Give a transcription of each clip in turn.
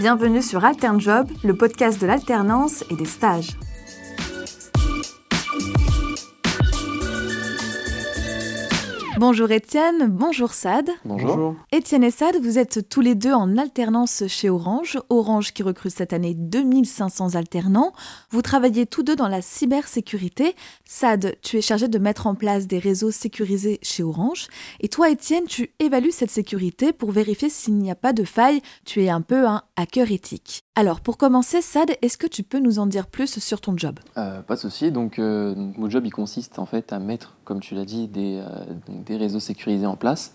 Bienvenue sur AlternJob, le podcast de l'alternance et des stages. Bonjour Étienne, bonjour Sad. Bonjour. Étienne et Sad, vous êtes tous les deux en alternance chez Orange. Orange qui recrute cette année 2500 alternants. Vous travaillez tous deux dans la cybersécurité. Sad, tu es chargé de mettre en place des réseaux sécurisés chez Orange. Et toi Étienne, tu évalues cette sécurité pour vérifier s'il n'y a pas de faille. Tu es un peu un hacker éthique. Alors pour commencer, Sad, est-ce que tu peux nous en dire plus sur ton job? Euh, Pas de souci. Donc euh, mon job il consiste en fait à mettre, comme tu l'as dit, des, euh, des réseaux sécurisés en place.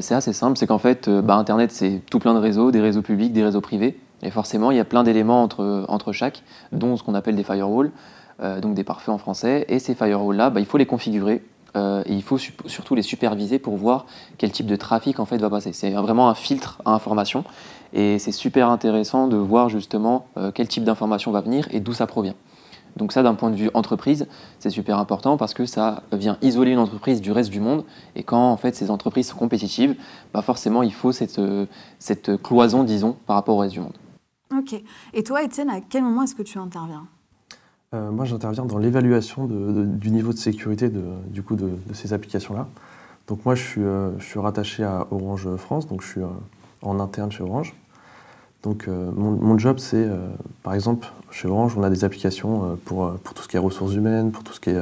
C'est assez simple, c'est qu'en fait, bah, Internet, c'est tout plein de réseaux, des réseaux publics, des réseaux privés. Et forcément, il y a plein d'éléments entre, entre chaque, dont ce qu'on appelle des firewalls, donc des pare-feux en français. Et ces firewalls-là, bah, il faut les configurer. Et il faut surtout les superviser pour voir quel type de trafic en fait va passer. C'est vraiment un filtre à information et c'est super intéressant de voir justement quel type d'information va venir et d'où ça provient. Donc ça, d'un point de vue entreprise, c'est super important parce que ça vient isoler une entreprise du reste du monde. Et quand en fait ces entreprises sont compétitives, bah forcément il faut cette, cette cloison, disons, par rapport au reste du monde. Ok. Et toi, Étienne, à quel moment est-ce que tu interviens? Euh, Moi, j'interviens dans l'évaluation du niveau de sécurité de, du coup, de, ces applications-là. Donc moi, je suis, euh, je suis, rattaché à Orange France, donc je suis euh, en interne chez Orange. Donc mon, job, c'est, par exemple, chez Orange, on a des applications pour, tout ce qui est ressources humaines, pour tout ce qui est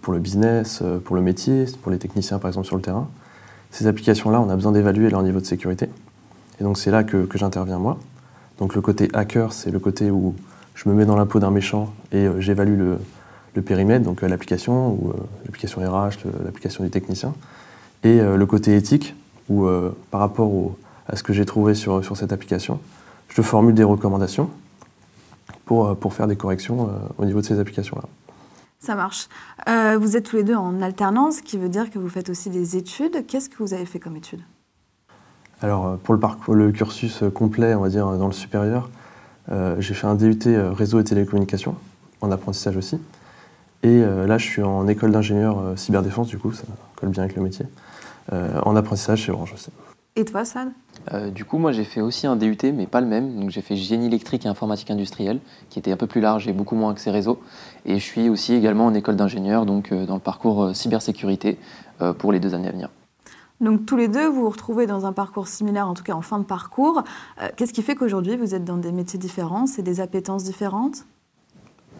pour le business, pour le métier, pour les techniciens par exemple sur le terrain. Ces applications-là, on a besoin d'évaluer leur niveau de sécurité. Et donc c'est là que j'interviens moi. Donc le côté hacker, c'est le côté où je me mets dans la peau d'un méchant et j'évalue le, le, périmètre, donc l'application, ou l'application RH, l'application du technicien. Et le côté éthique, où par rapport à ce que j'ai trouvé sur, sur cette application, je formule des recommandations pour, euh, pour faire des corrections euh, au niveau de ces applications-là. Ça marche. Euh, vous êtes tous les deux en alternance, ce qui veut dire que vous faites aussi des études. Qu'est-ce que vous avez fait comme études? Alors, pour le, parcours, le cursus complet, on va dire, dans le supérieur, j'ai fait un DUT réseau et télécommunications, en apprentissage aussi. Et là, je suis en école d'ingénieur cyberdéfense, du coup, ça colle bien avec le métier, en apprentissage chez Orange aussi. Et toi, Sad euh, Du coup, moi, j'ai fait aussi un DUT, mais pas le même. Donc, j'ai fait génie électrique et informatique industrielle, qui était un peu plus large et beaucoup moins accès réseau. Et je suis aussi également en école d'ingénieur, donc euh, dans le parcours euh, cybersécurité pour les deux années à venir. Donc tous les deux, vous vous retrouvez dans un parcours similaire, en tout cas en fin de parcours. Qu'est-ce qui fait qu'aujourd'hui, vous êtes dans des métiers différents C'est des appétences différentes?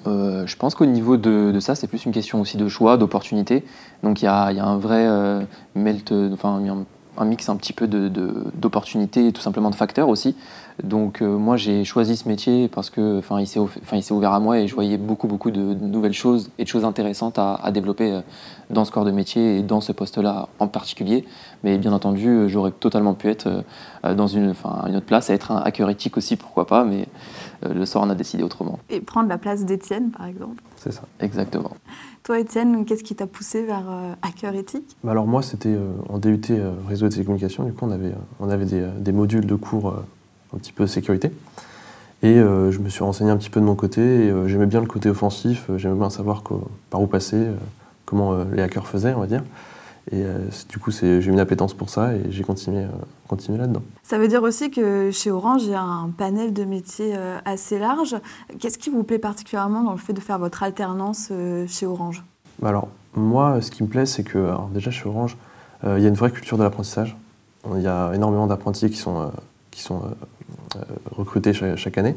Je pense qu'au niveau de, ça, c'est plus une question aussi de choix, d'opportunité. Donc il y, a, un vrai melt, enfin un mix un petit peu d'opportunités et tout simplement de facteurs aussi. Donc euh, moi j'ai choisi ce métier parce que il s'est ouvert à moi et je voyais beaucoup beaucoup de, nouvelles choses et de choses intéressantes à, développer euh, dans ce corps de métier et dans ce poste-là en particulier. Mais bien entendu euh, j'aurais totalement pu être dans une, une autre place, à être un hacker éthique aussi pourquoi pas, mais le sort en a décidé autrement. Et prendre la place d'Étienne par exemple. C'est ça. Exactement. Toi, Étienne, qu'est-ce qui t'a poussé vers euh, hacker éthique? Bah Alors moi, c'était euh, en DUT euh, réseau et télécommunications. Du coup, on avait, on avait des, modules de cours un petit peu sécurité. Et je me suis renseigné un petit peu de mon côté. j'aimais bien le côté offensif. j'aimais bien savoir par où passer, comment les hackers faisaient, on va dire. Et du coup, j'ai eu une appétence pour ça et j'ai continué, continué là-dedans. Ça veut dire aussi que chez Orange, il y a un panel de métiers assez large. Qu'est-ce qui vous plaît particulièrement dans le fait de faire votre alternance chez Orange? Bah alors, moi, ce qui me plaît, c'est que, alors déjà chez Orange, euh, il y a une vraie culture de l'apprentissage. Il y a énormément d'apprentis qui sont, euh, qui sont euh, recrutés chaque, année.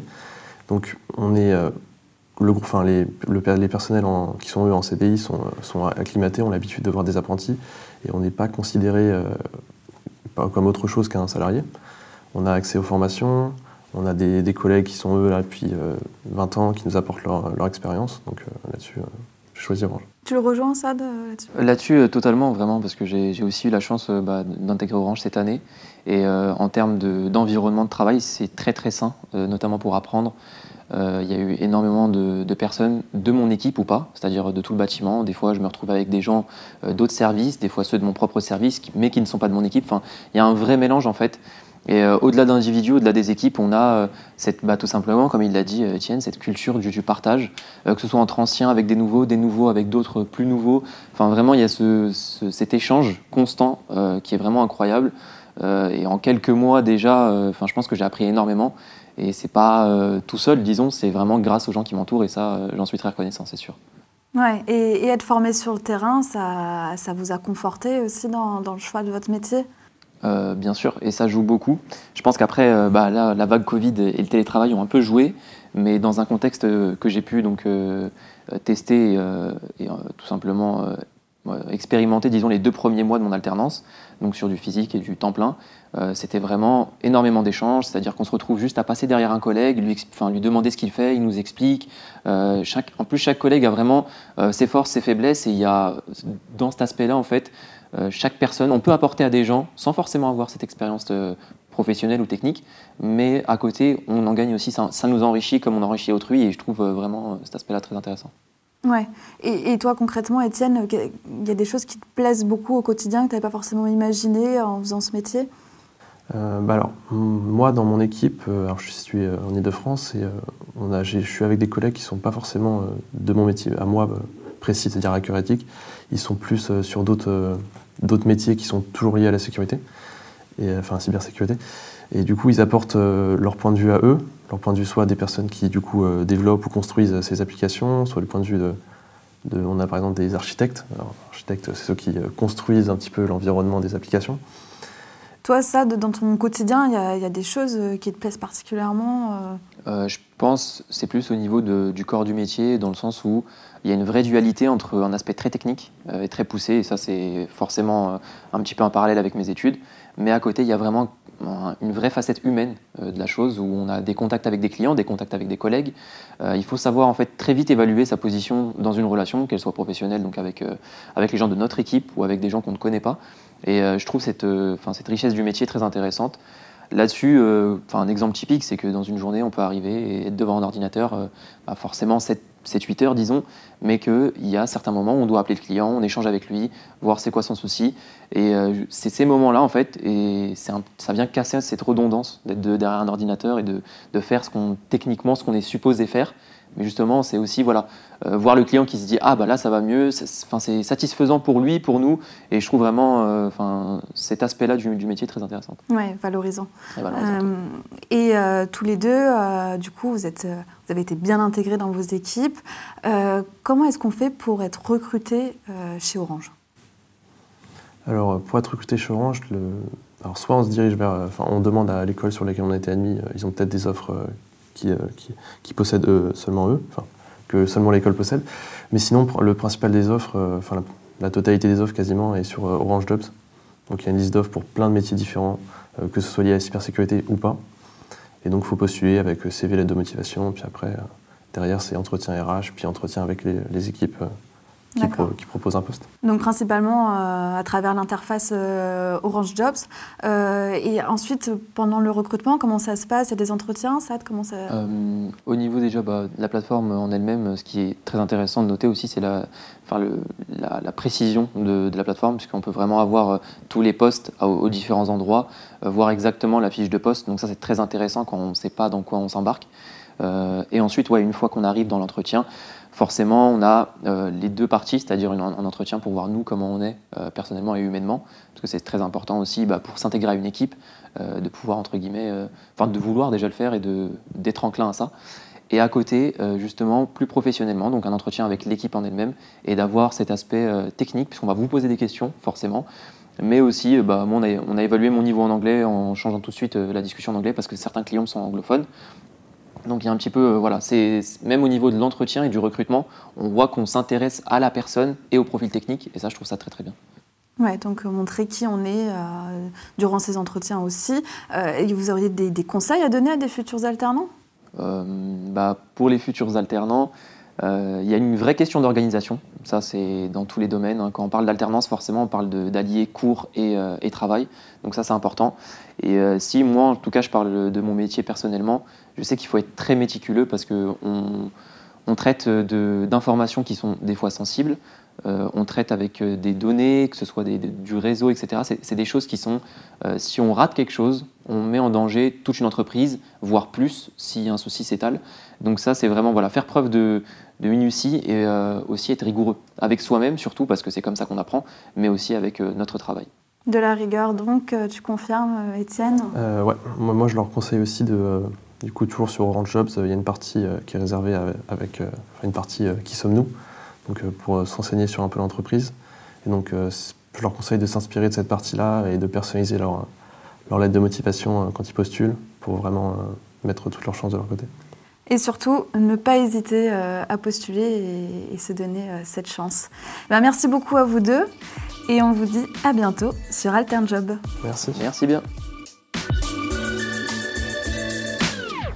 Donc, on est, le, enfin, les, les personnels qui sont eux en CDI sont, sont acclimatés, ont l'habitude de voir des apprentis et on n'est pas considéré comme autre chose qu'un salarié. On a accès aux formations, on a des, collègues qui sont eux là depuis 20 ans, qui nous apportent leur, leur expérience. Donc là-dessus, j'ai choisi Orange. Tu le rejoins, ça là-dessus? Là-dessus, euh, totalement, vraiment, parce que j'ai aussi eu la chance euh, bah, d'intégrer Orange cette année. Et euh, en termes d'environnement de, travail, c'est très très sain, notamment pour apprendre. Il y a eu énormément de, personnes de mon équipe ou pas, c'est-à-dire de tout le bâtiment. Des fois, je me retrouve avec des gens d'autres services, des fois ceux de mon propre service, mais qui ne sont pas de mon équipe. Enfin, il y a un vrai mélange en fait. Et euh, au-delà d'individus, au-delà des équipes, on a euh, cette, bah, tout simplement, comme il l'a dit euh, Étienne, cette culture du, partage, que ce soit entre anciens avec des nouveaux, des nouveaux avec d'autres plus nouveaux. Enfin, vraiment, il y a ce, cet échange constant qui est vraiment incroyable. et en quelques mois déjà, enfin, je pense que j'ai appris énormément. Et c'est pas tout seul, disons, c'est vraiment grâce aux gens qui m'entourent et ça, j'en suis très reconnaissant, c'est sûr. Ouais, et, être formé sur le terrain, ça, ça vous a conforté aussi dans, dans le choix de votre métier? Bien sûr, et ça joue beaucoup. Je pense qu'après, bah, la vague Covid et le télétravail ont un peu joué, mais dans un contexte que j'ai pu donc tester et tout simplement expérimenter, disons, les deux premiers mois de mon alternance, donc sur du physique et du temps plein, euh, c'était vraiment énormément d'échanges, c'est-à-dire qu'on se retrouve juste à passer derrière un collègue, lui, enfin, lui demander ce qu'il fait, il nous explique. Euh, en plus, chaque collègue a vraiment euh, ses forces, ses faiblesses, et il y a, dans cet aspect-là, en fait, chaque personne, on peut apporter à des gens sans forcément avoir cette expérience professionnelle ou technique, mais à côté, on en gagne aussi, ça, ça, nous enrichit comme on enrichit autrui, et je trouve vraiment cet aspect-là très intéressant. Ouais. Et, toi, concrètement, Étienne, il y a des choses qui te plaisent beaucoup au quotidien que tu n'avais pas forcément imaginé en faisant ce métier? Euh, bah alors, moi, dans mon équipe, euh, alors je suis euh, en Ile-de-France et on a, je suis avec des collègues qui ne sont pas forcément de mon métier, à moi précis, c'est-à-dire accurétique. Ils sont plus sur d'autres métiers qui sont toujours liés à la sécurité, et, enfin cybersécurité. Et du coup, ils apportent leur point de vue à eux, leur point de vue soit des personnes qui du coup développent ou construisent ces applications, soit du point de vue de, de on a par exemple des architectes. Alors, architectes, c'est ceux qui construisent un petit peu l'environnement des applications. Toi, ça, dans ton quotidien, il y, a des choses euh, qui te plaisent particulièrement euh? Euh, Je pense c'est plus au niveau du corps du métier, dans le sens où il y a une vraie dualité entre un aspect très technique et très poussé, et ça c'est forcément un petit peu en parallèle avec mes études, mais à côté il y a vraiment une vraie facette humaine de la chose où on a des contacts avec des clients, des contacts avec des collègues. il faut savoir en fait très vite évaluer sa position dans une relation, qu'elle soit professionnelle, donc avec, avec les gens de notre équipe ou avec des gens qu'on ne connaît pas. Et euh, je trouve cette, euh, cette richesse du métier très intéressante. Là-dessus, euh, un exemple typique, c'est que dans une journée, on peut arriver et être devant un ordinateur, bah, forcément 7-8 heures, disons, mais qu'il y a certains moments où on doit appeler le client, on échange avec lui, voir c'est quoi son souci. Et c'est ces moments-là, en fait, et ça vient casser cette redondance d'être derrière un ordinateur et de, de faire ce techniquement ce qu'on est supposé faire, mais justement, c'est aussi voilà, euh, voir le client qui se dit Ah, bah là, ça va mieux. C'est satisfaisant pour lui, pour nous. Et je trouve vraiment euh, enfin cet aspect-là du, métier très intéressant. Oui, valorisant. Et, euh, tous les deux, du coup, vous, êtes, vous avez été bien intégrés dans vos équipes. comment est-ce qu'on fait pour être recruté chez Orange? Alors, pour être recruté chez Orange, le... alors, soit on se dirige vers. Enfin, on demande à l'école sur laquelle on a été admis, ils ont peut-être des offres qui, qui, possèdent seulement eux, que seulement l'école possède. Mais sinon, le principal des offres, euh, enfin la, totalité des offres quasiment, est sur euh, Orange Jobs. Donc il y a une liste d'offres pour plein de métiers différents, euh, que ce soit lié à la cybersécurité ou pas. Et donc il faut postuler avec CV, lettre de motivation, puis après, derrière c'est entretien RH, puis entretien avec les équipes qui, propose un poste. Donc principalement euh, à travers l'interface euh, Orange Jobs. Euh, et ensuite, pendant le recrutement, comment ça se passe? Il y a des entretiens, ça comment ça... Au niveau des jobs, bah, la plateforme en elle-même, ce qui est très intéressant de noter aussi, c'est la, enfin, la, précision de, la plateforme, puisqu'on peut vraiment avoir tous les postes aux, différents endroits, voir exactement la fiche de poste. Donc ça, c'est très intéressant quand on ne sait pas dans quoi on s'embarque. Et ensuite, ouais, une fois qu'on arrive dans l'entretien, forcément, on a euh, les deux parties, c'est-à-dire un entretien pour voir nous comment on est euh, personnellement et humainement, parce que c'est très important aussi bah, pour s'intégrer à une équipe, euh, de pouvoir, entre guillemets, enfin de vouloir déjà le faire et d'être enclin à ça. Et à côté, justement, plus professionnellement, donc un entretien avec l'équipe en elle-même, et d'avoir cet aspect technique, puisqu'on va vous poser des questions, forcément, mais aussi, bah, on, a, on, a, évalué mon niveau en anglais en changeant tout de suite la discussion en anglais, parce que certains clients sont anglophones. Donc il y a un petit peu, euh, voilà, c'est même au niveau de l'entretien et du recrutement, on voit qu'on s'intéresse à la personne et au profil technique, et ça je trouve ça très très bien. Ouais, donc euh, montrer qui on est euh, durant ces entretiens aussi. et vous auriez des, conseils à donner à des futurs alternants? Bah, Pour les futurs alternants, il y a une vraie question d'organisation. Ça, c'est dans tous les domaines. Hein. Quand on parle d'alternance, forcément, on parle d'allier cours et, et, travail. Donc ça, c'est important. Et si moi, en tout cas, je parle de mon métier personnellement, je sais qu'il faut être très méticuleux parce qu'on on traite d'informations qui sont des fois sensibles. Euh, on traite avec euh, des données, que ce soit du réseau, etc. C'est des choses qui sont, euh, si on rate quelque chose, on met en danger toute une entreprise, voire plus si un souci s'étale. Donc ça, c'est vraiment voilà, faire preuve de, de minutie et aussi être rigoureux avec soi-même surtout parce que c'est comme ça qu'on apprend, mais aussi avec notre travail. De la rigueur, donc, euh, tu confirmes, euh, Étienne? Euh, Ouais, moi, moi, je leur conseille aussi de, du coup, toujours sur Orange Jobs, il y a une partie qui est réservée avec, une partie qui sommes nous, donc pour s'enseigner sur un peu l'entreprise. Et donc, je leur conseille de s'inspirer de cette partie-là et de personnaliser leur, leur lettre de motivation quand ils postulent pour vraiment mettre toutes leurs chances de leur côté. Et surtout, ne pas hésiter à postuler et, se donner cette chance. Ben, merci beaucoup à vous deux. Et on vous dit à bientôt sur Alternjob. Merci. Merci bien.